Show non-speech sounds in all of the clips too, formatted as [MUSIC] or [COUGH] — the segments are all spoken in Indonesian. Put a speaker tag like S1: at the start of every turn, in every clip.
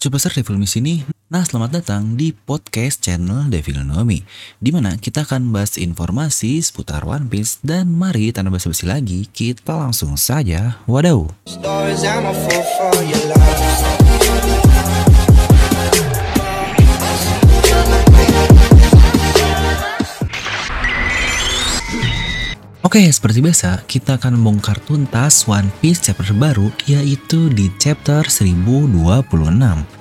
S1: Superstar Devil di sini. Nah, selamat datang di podcast channel Devil Nomi, di mana kita akan bahas informasi seputar One Piece dan mari tanpa basa-basi lagi, kita langsung saja. Wadaw. Oke, seperti biasa, kita akan membongkar tuntas One Piece chapter terbaru, yaitu di chapter 1026.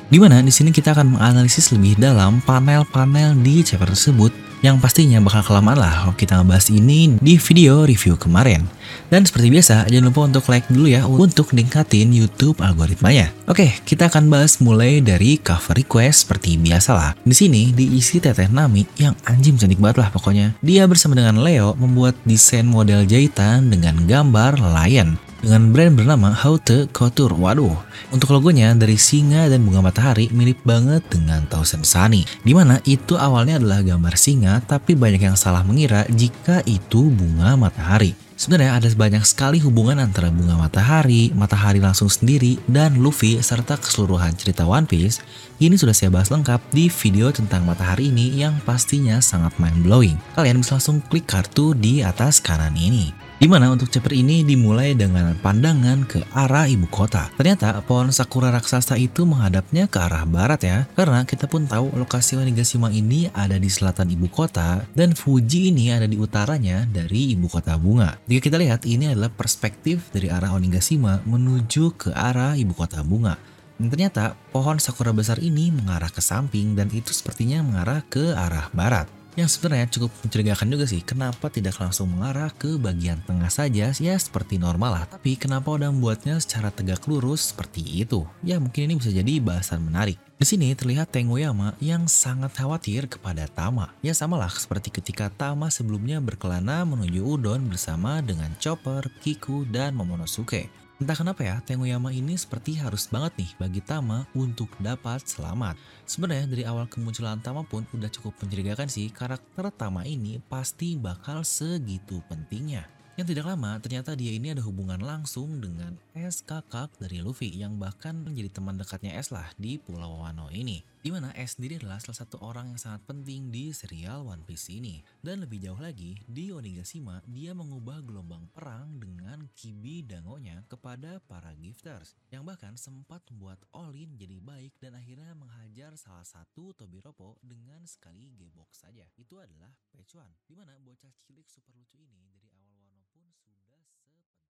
S1: Di mana di sini kita akan menganalisis lebih dalam panel-panel di chapter tersebut yang pastinya bakal kelamaan lah kalau kita ngebahas ini di video review kemarin. Dan seperti biasa, jangan lupa untuk like dulu ya untuk ningkatin YouTube algoritmanya. Oke, kita akan bahas mulai dari cover request seperti biasa lah. Di sini diisi Teteh Nami yang anjing cantik banget lah pokoknya. Dia bersama dengan Leo membuat desain model jahitan dengan gambar lion dengan brand bernama Haute Couture. Waduh, untuk logonya dari singa dan bunga matahari mirip banget dengan Thousand Sunny. Di mana itu awalnya adalah gambar singa, tapi banyak yang salah mengira jika itu bunga matahari. Sebenarnya ada banyak sekali hubungan antara bunga matahari, matahari langsung sendiri, dan Luffy serta keseluruhan cerita One Piece. Ini sudah saya bahas lengkap di video tentang matahari ini yang pastinya sangat mind blowing. Kalian bisa langsung klik kartu di atas kanan ini. Di mana untuk chapter ini dimulai dengan pandangan ke arah ibu kota. Ternyata pohon sakura raksasa itu menghadapnya ke arah barat ya. Karena kita pun tahu lokasi Onigashima ini ada di selatan ibu kota dan Fuji ini ada di utaranya dari ibu kota bunga. Jika kita lihat ini adalah perspektif dari arah Onigashima menuju ke arah ibu kota bunga. Dan ternyata pohon sakura besar ini mengarah ke samping dan itu sepertinya mengarah ke arah barat. Yang sebenarnya cukup mencurigakan juga sih, kenapa tidak langsung mengarah ke bagian tengah saja, ya seperti normal lah. Tapi kenapa udah membuatnya secara tegak lurus seperti itu? Ya mungkin ini bisa jadi bahasan menarik. Di sini terlihat Tengoyama yang sangat khawatir kepada Tama. Ya samalah seperti ketika Tama sebelumnya berkelana menuju Udon bersama dengan Chopper, Kiku, dan Momonosuke. Entah kenapa ya, Tengoyama ini seperti harus banget nih bagi Tama untuk dapat selamat. Sebenarnya dari awal kemunculan Tama pun udah cukup mencurigakan sih karakter Tama ini pasti bakal segitu pentingnya. Yang tidak lama, ternyata dia ini ada hubungan langsung dengan S kakak dari Luffy yang bahkan menjadi teman dekatnya S lah di Pulau Wano ini. Di mana S sendiri adalah salah satu orang yang sangat penting di serial One Piece ini. Dan lebih jauh lagi, di Onigashima dia mengubah gelombang perang dengan Kibi Dangonya kepada para gifters. Yang bahkan sempat membuat Olin jadi baik dan akhirnya menghajar salah satu Tobiropo dengan sekali gebok saja. Itu adalah Pechuan, di mana bocah cilik super lucu ini dari awal Wano pun sudah sepenting itu.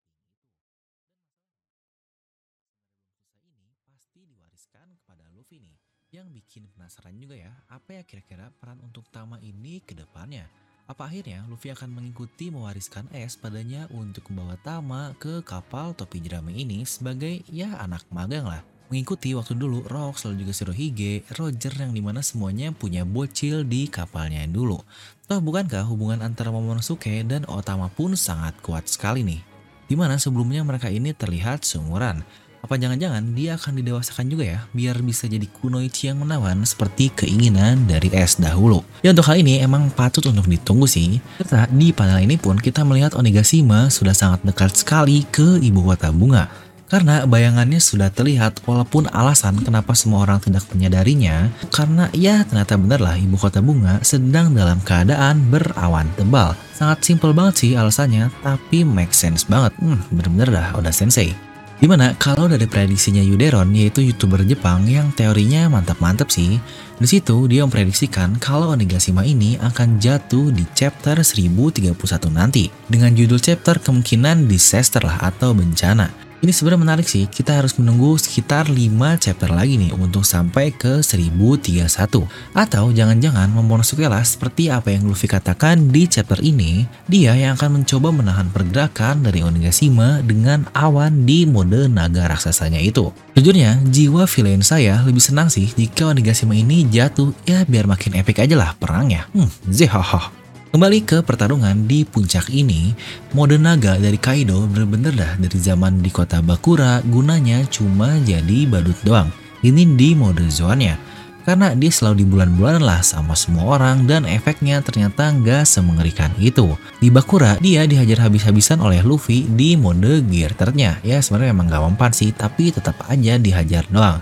S1: Dan masalahnya sebenarnya pasti diwariskan kepada Luffy nih. Yang bikin penasaran juga ya, apa ya kira-kira peran untuk Tama ini ke depannya? Apa akhirnya Luffy akan mengikuti mewariskan es padanya untuk membawa Tama ke kapal topi jerami ini sebagai ya anak magang lah? Mengikuti waktu dulu Rox lalu juga Shirohige, Roger yang di mana semuanya punya bocil di kapalnya dulu. Toh bukankah hubungan antara Momonosuke dan Otama pun sangat kuat sekali nih? Di mana sebelumnya mereka ini terlihat seumuran. Apa jangan-jangan dia akan didewasakan juga ya biar bisa jadi kunoichi yang menawan seperti keinginan dari S dahulu. Ya untuk hal ini emang patut untuk ditunggu sih. Serta di panel ini pun kita melihat Onigashima sudah sangat dekat sekali ke ibu kota bunga. Karena bayangannya sudah terlihat walaupun alasan kenapa semua orang tidak menyadarinya karena ya ternyata benar lah ibu kota bunga sedang dalam keadaan berawan tebal. Sangat simpel banget sih alasannya tapi make sense banget. Hmm, bener-bener dah udah sensei. Di mana kalau dari prediksinya Yuderon yaitu youtuber Jepang yang teorinya mantap-mantap sih. Di situ dia memprediksikan kalau Onigashima ini akan jatuh di chapter 1031 nanti dengan judul chapter kemungkinan disaster lah atau bencana. Ini sebenarnya menarik sih, kita harus menunggu sekitar 5 chapter lagi nih untuk sampai ke 1031. Atau jangan-jangan Momonosuke lah seperti apa yang Luffy katakan di chapter ini, dia yang akan mencoba menahan pergerakan dari Onigashima dengan awan di mode naga raksasanya itu. Jujurnya, jiwa villain saya lebih senang sih jika Onigashima ini jatuh, ya biar makin epic aja lah perangnya. Hmm, zehaha. Kembali ke pertarungan di puncak ini, mode naga dari Kaido bener-bener dah dari zaman di kota Bakura gunanya cuma jadi badut doang. Ini di mode zoannya. Karena dia selalu di bulan-bulan lah sama semua orang dan efeknya ternyata nggak semengerikan itu. Di Bakura, dia dihajar habis-habisan oleh Luffy di mode gear ternya. Ya sebenarnya emang gak mempan sih, tapi tetap aja dihajar doang.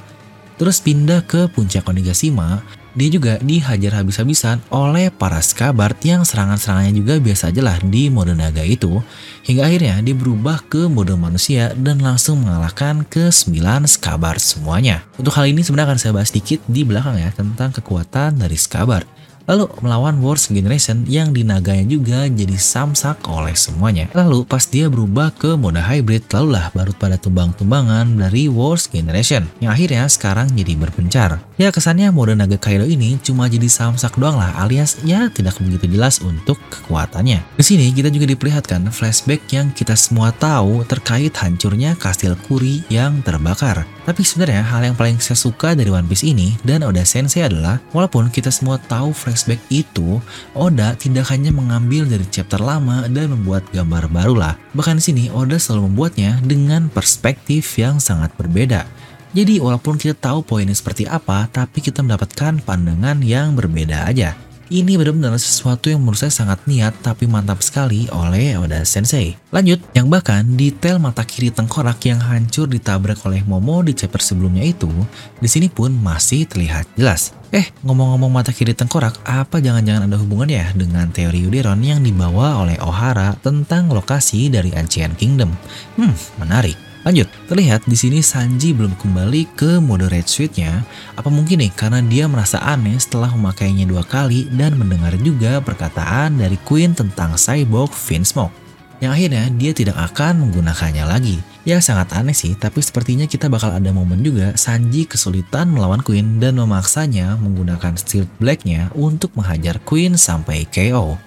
S1: terus pindah ke puncak Onigashima, dia juga dihajar habis-habisan oleh para Skabard yang serangan-serangannya juga biasa aja lah di mode naga itu. Hingga akhirnya dia berubah ke mode manusia dan langsung mengalahkan ke 9 Skabard semuanya. Untuk hal ini sebenarnya akan saya bahas sedikit di belakang ya tentang kekuatan dari Skabard. Lalu melawan Wars Generation yang di naganya juga jadi samsak oleh semuanya. Lalu pas dia berubah ke mode hybrid, lalulah baru pada tumbang-tumbangan dari Wars Generation yang akhirnya sekarang jadi berpencar. Ya kesannya mode naga Kaido ini cuma jadi samsak doang lah alias ya tidak begitu jelas untuk kekuatannya. Di sini kita juga diperlihatkan flashback yang kita semua tahu terkait hancurnya kastil Kuri yang terbakar. Tapi sebenarnya hal yang paling saya suka dari One Piece ini dan Oda Sensei adalah walaupun kita semua tahu flashback itu, Oda tidak hanya mengambil dari chapter lama dan membuat gambar baru lah. Bahkan di sini Oda selalu membuatnya dengan perspektif yang sangat berbeda. Jadi walaupun kita tahu poinnya seperti apa, tapi kita mendapatkan pandangan yang berbeda aja. Ini benar-benar sesuatu yang menurut saya sangat niat tapi mantap sekali oleh Oda Sensei. Lanjut, yang bahkan detail mata kiri tengkorak yang hancur ditabrak oleh Momo di chapter sebelumnya itu, di sini pun masih terlihat jelas. Eh, ngomong-ngomong mata kiri tengkorak, apa jangan-jangan ada hubungan ya dengan teori Uderon yang dibawa oleh Ohara tentang lokasi dari Ancient Kingdom? Hmm, menarik. Lanjut, terlihat di sini Sanji belum kembali ke mode red suite-nya. Apa mungkin nih karena dia merasa aneh setelah memakainya dua kali dan mendengar juga perkataan dari Queen tentang cyborg Smoke yang akhirnya dia tidak akan menggunakannya lagi. Ya sangat aneh sih, tapi sepertinya kita bakal ada momen juga Sanji kesulitan melawan Queen dan memaksanya menggunakan Steel Black-nya untuk menghajar Queen sampai KO.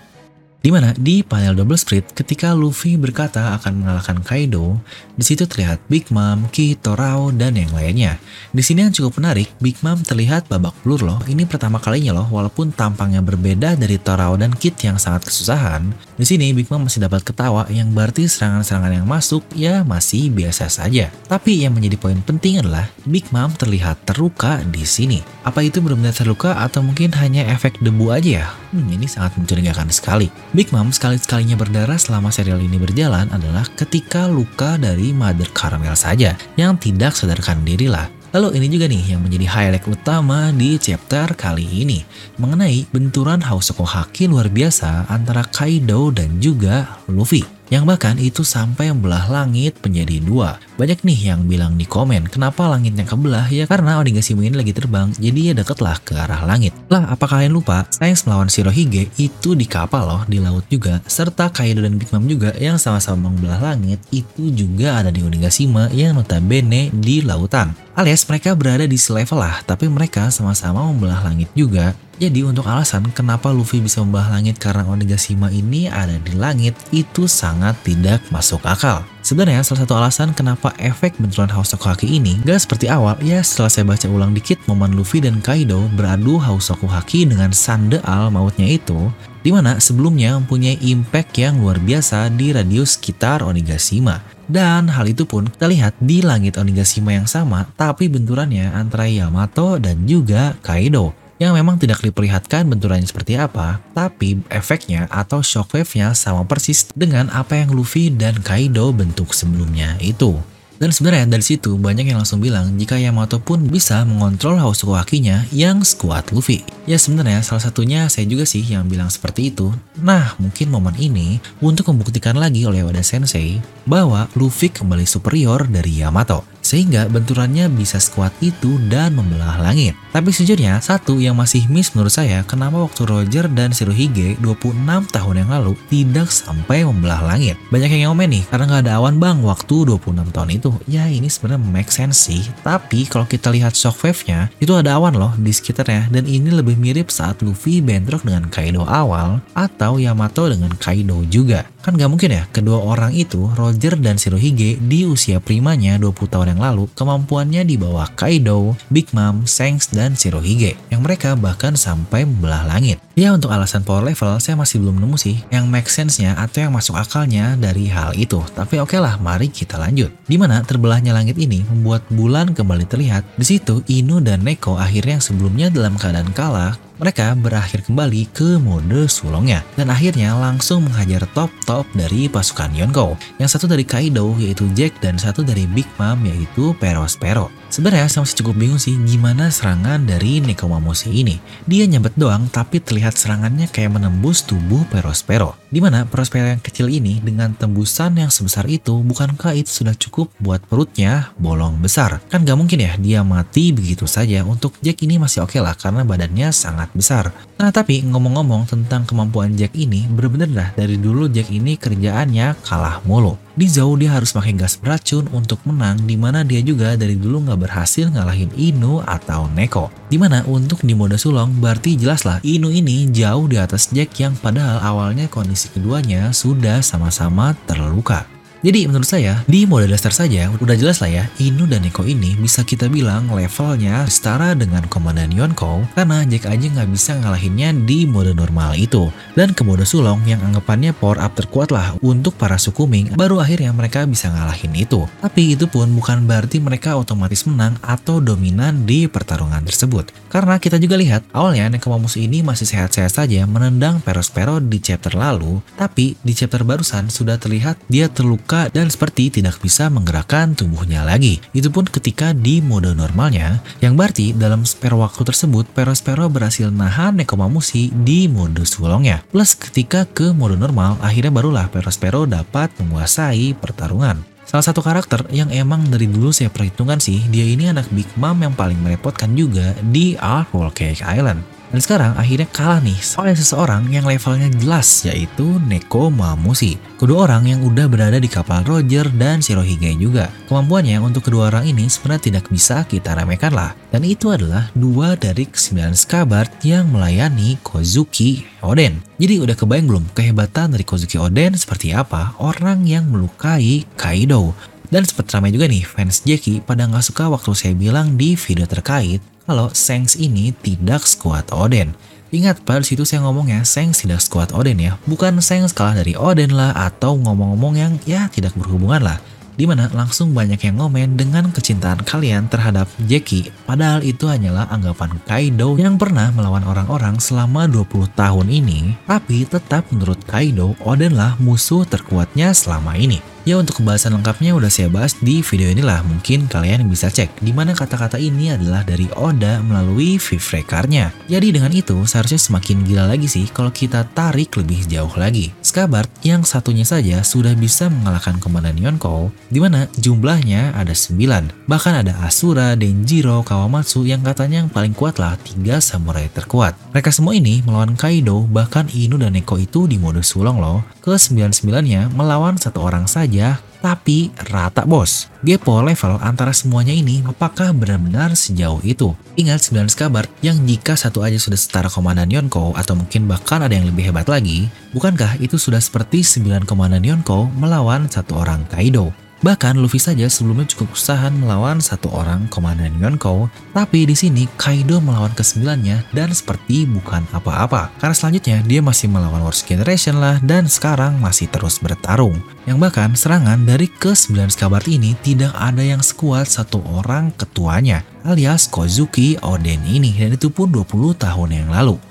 S1: Di mana di panel double split ketika Luffy berkata akan mengalahkan Kaido, di situ terlihat Big Mom, Ki, Torao, dan yang lainnya. Di sini yang cukup menarik, Big Mom terlihat babak belur loh. Ini pertama kalinya loh, walaupun tampangnya berbeda dari Torao dan Kit yang sangat kesusahan. Di sini Big Mom masih dapat ketawa, yang berarti serangan-serangan yang masuk ya masih biasa saja. Tapi yang menjadi poin penting adalah Big Mom terlihat terluka di sini. Apa itu benar-benar terluka atau mungkin hanya efek debu aja ya? Hmm, ini sangat mencurigakan sekali. Big Mom sekali-sekalinya berdarah selama serial ini berjalan adalah ketika luka dari Mother Caramel saja, yang tidak sadarkan diri lah. Lalu ini juga nih yang menjadi highlight utama di chapter kali ini mengenai benturan Hausoko Haki luar biasa antara Kaido dan juga Luffy yang bahkan itu sampai membelah langit menjadi dua. Banyak nih yang bilang di komen, kenapa langitnya kebelah? Ya karena Onigashima ini lagi terbang, jadi ya deketlah ke arah langit. Lah, apa kalian lupa? Sains melawan Shirohige itu di kapal loh, di laut juga, serta Kaido dan Big Mom juga yang sama-sama membelah langit itu juga ada di Onigashima yang notabene di lautan. Alias mereka berada di selevel lah, tapi mereka sama-sama membelah langit juga jadi untuk alasan kenapa Luffy bisa membelah langit karena Onigashima ini ada di langit itu sangat tidak masuk akal. Sebenarnya salah satu alasan kenapa efek benturan Hausoku Haki ini gak seperti awal ya setelah saya baca ulang dikit momen Luffy dan Kaido beradu Hausoku Haki dengan Sande Al mautnya itu di mana sebelumnya mempunyai impact yang luar biasa di radius sekitar Onigashima. Dan hal itu pun kita lihat di langit Onigashima yang sama tapi benturannya antara Yamato dan juga Kaido yang memang tidak diperlihatkan benturannya seperti apa, tapi efeknya atau shockwave-nya sama persis dengan apa yang Luffy dan Kaido bentuk sebelumnya itu. Dan sebenarnya dari situ banyak yang langsung bilang jika Yamato pun bisa mengontrol Hausuku Hakinya yang sekuat Luffy. Ya sebenarnya salah satunya saya juga sih yang bilang seperti itu. Nah mungkin momen ini untuk membuktikan lagi oleh Wada Sensei bahwa Luffy kembali superior dari Yamato sehingga benturannya bisa sekuat itu dan membelah langit. Tapi sejujurnya, satu yang masih miss menurut saya, kenapa waktu Roger dan Shirohige 26 tahun yang lalu tidak sampai membelah langit. Banyak yang ngomen nih, karena nggak ada awan bang waktu 26 tahun itu. Ya ini sebenarnya make sense sih, tapi kalau kita lihat shockwave-nya, itu ada awan loh di sekitarnya, dan ini lebih mirip saat Luffy bentrok dengan Kaido awal, atau Yamato dengan Kaido juga. Kan nggak mungkin ya, kedua orang itu, Roger dan Shirohige, di usia primanya 20 tahun yang lalu, kemampuannya di bawah Kaido, Big Mom, Shanks, dan Shirohige, yang mereka bahkan sampai membelah langit. Ya untuk alasan power level, saya masih belum nemu sih yang make sense-nya atau yang masuk akalnya dari hal itu. Tapi oke okay lah, mari kita lanjut. Di mana terbelahnya langit ini membuat bulan kembali terlihat. Di situ, Inu dan Neko akhirnya yang sebelumnya dalam keadaan kalah, mereka berakhir kembali ke mode sulongnya dan akhirnya langsung menghajar top-top dari pasukan Yonko. Yang satu dari Kaido yaitu Jack dan satu dari Big Mom yaitu Perospero. Sebenarnya saya masih cukup bingung sih gimana serangan dari Nekomamushi ini. Dia nyabet doang tapi terlihat serangannya kayak menembus tubuh Perospero. Di mana Perospero yang kecil ini dengan tembusan yang sebesar itu bukankah itu sudah cukup buat perutnya bolong besar? Kan gak mungkin ya dia mati begitu saja. Untuk Jack ini masih oke okay lah karena badannya sangat besar. Nah tapi ngomong-ngomong tentang kemampuan Jack ini bener-bener dah dari dulu Jack ini kerjaannya kalah mulu. Di Zou dia harus pakai gas beracun untuk menang di mana dia juga dari dulu nggak berhasil ngalahin Inu atau Neko. Di mana untuk di mode sulong berarti jelas lah Inu ini jauh di atas Jack yang padahal awalnya kondisi keduanya sudah sama-sama terluka. Jadi menurut saya, di mode dasar saja udah jelas lah ya, Inu dan Neko ini bisa kita bilang levelnya setara dengan Komandan Yonko karena Jack aja nggak bisa ngalahinnya di mode normal itu. Dan ke mode sulong yang anggapannya power up terkuat lah untuk para suku Ming, baru akhirnya mereka bisa ngalahin itu. Tapi itu pun bukan berarti mereka otomatis menang atau dominan di pertarungan tersebut. Karena kita juga lihat, awalnya Nekomamus ini masih sehat-sehat saja menendang Perospero di chapter lalu, tapi di chapter barusan sudah terlihat dia terluka dan seperti tidak bisa menggerakkan tubuhnya lagi. Itu pun ketika di mode normalnya, yang berarti dalam spare waktu tersebut Perospero berhasil nahan Nekomamushi di mode sulongnya. Plus ketika ke mode normal, akhirnya barulah Perospero dapat menguasai pertarungan. Salah satu karakter yang emang dari dulu saya perhitungkan sih, dia ini anak Big Mom yang paling merepotkan juga di Art Cake Island. Dan sekarang akhirnya kalah nih oleh seseorang yang levelnya jelas yaitu Neko Mamushi. Kedua orang yang udah berada di kapal Roger dan Shirohige juga. Kemampuannya untuk kedua orang ini sebenarnya tidak bisa kita remehkan lah. Dan itu adalah dua dari kesembilan skabart yang melayani Kozuki Oden. Jadi udah kebayang belum kehebatan dari Kozuki Oden seperti apa orang yang melukai Kaido. Dan sempat ramai juga nih fans Jackie pada nggak suka waktu saya bilang di video terkait kalau Sengs ini tidak sekuat Oden. Ingat pada situ saya ngomongnya Sengs tidak sekuat Oden ya, bukan Sengs kalah dari Oden lah atau ngomong-ngomong yang ya tidak berhubungan lah. Di mana langsung banyak yang ngomen dengan kecintaan kalian terhadap Jackie, padahal itu hanyalah anggapan Kaido yang pernah melawan orang-orang selama 20 tahun ini, tapi tetap menurut Kaido, Oden lah musuh terkuatnya selama ini. Ya untuk pembahasan lengkapnya udah saya bahas di video inilah mungkin kalian bisa cek di mana kata-kata ini adalah dari Oda melalui Vivrekarnya. Jadi dengan itu seharusnya semakin gila lagi sih kalau kita tarik lebih jauh lagi. Skabart yang satunya saja sudah bisa mengalahkan Komandan Yonko di mana jumlahnya ada 9. Bahkan ada Asura, Denjiro, Kawamatsu yang katanya yang paling kuat lah tiga samurai terkuat. Mereka semua ini melawan Kaido bahkan Inu dan Neko itu di mode sulong loh. Ke 99-nya melawan satu orang saja saja, tapi rata bos. Gepo level antara semuanya ini apakah benar-benar sejauh itu? Ingat 9 kabar yang jika satu aja sudah setara komandan Yonko atau mungkin bahkan ada yang lebih hebat lagi, bukankah itu sudah seperti 9 komandan Yonko melawan satu orang Kaido? Bahkan Luffy saja sebelumnya cukup usahan melawan satu orang komandan Yonkou, tapi di sini Kaido melawan kesembilannya dan seperti bukan apa-apa. Karena selanjutnya dia masih melawan Worst Generation lah dan sekarang masih terus bertarung. Yang bahkan serangan dari ke-9 Skabart ini tidak ada yang sekuat satu orang ketuanya alias Kozuki Oden ini dan itu pun 20 tahun yang lalu.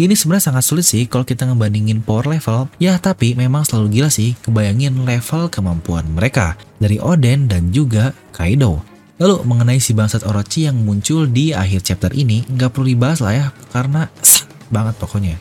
S1: Ini sebenarnya sangat sulit sih kalau kita ngebandingin power level. Ya tapi memang selalu gila sih kebayangin level kemampuan mereka dari Oden dan juga Kaido. Lalu mengenai si bangsat Orochi yang muncul di akhir chapter ini nggak perlu dibahas lah ya karena [SNIFFS] banget pokoknya.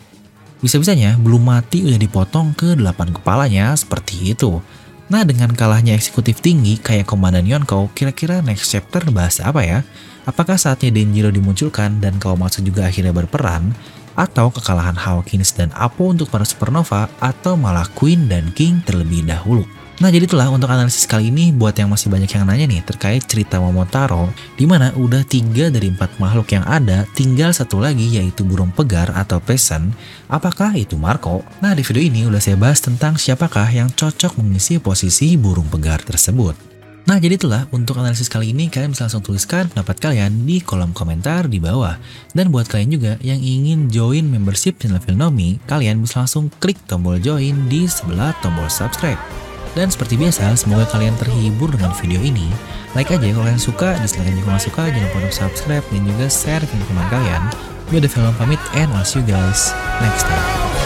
S1: Bisa-bisanya belum mati udah dipotong ke delapan kepalanya seperti itu. Nah dengan kalahnya eksekutif tinggi kayak Komandan Yonko, kira-kira next chapter bahas apa ya? Apakah saatnya Denjiro dimunculkan dan Kawamatsu juga akhirnya berperan? Atau kekalahan Hawkins dan Apo untuk para supernova atau malah Queen dan King terlebih dahulu. Nah jadi itulah untuk analisis kali ini buat yang masih banyak yang nanya nih terkait cerita Momotaro di mana udah tiga dari empat makhluk yang ada tinggal satu lagi yaitu burung pegar atau peasant apakah itu Marco? Nah di video ini udah saya bahas tentang siapakah yang cocok mengisi posisi burung pegar tersebut. Nah jadi itulah untuk analisis kali ini kalian bisa langsung tuliskan pendapat kalian di kolom komentar di bawah. Dan buat kalian juga yang ingin join membership channel Filnomi, kalian bisa langsung klik tombol join di sebelah tombol subscribe. Dan seperti biasa, semoga kalian terhibur dengan video ini. Like aja kalau kalian suka, dislike kalau nggak suka, jangan lupa untuk subscribe dan juga share ke teman kalian. Gue The Film pamit and I'll see you guys next time.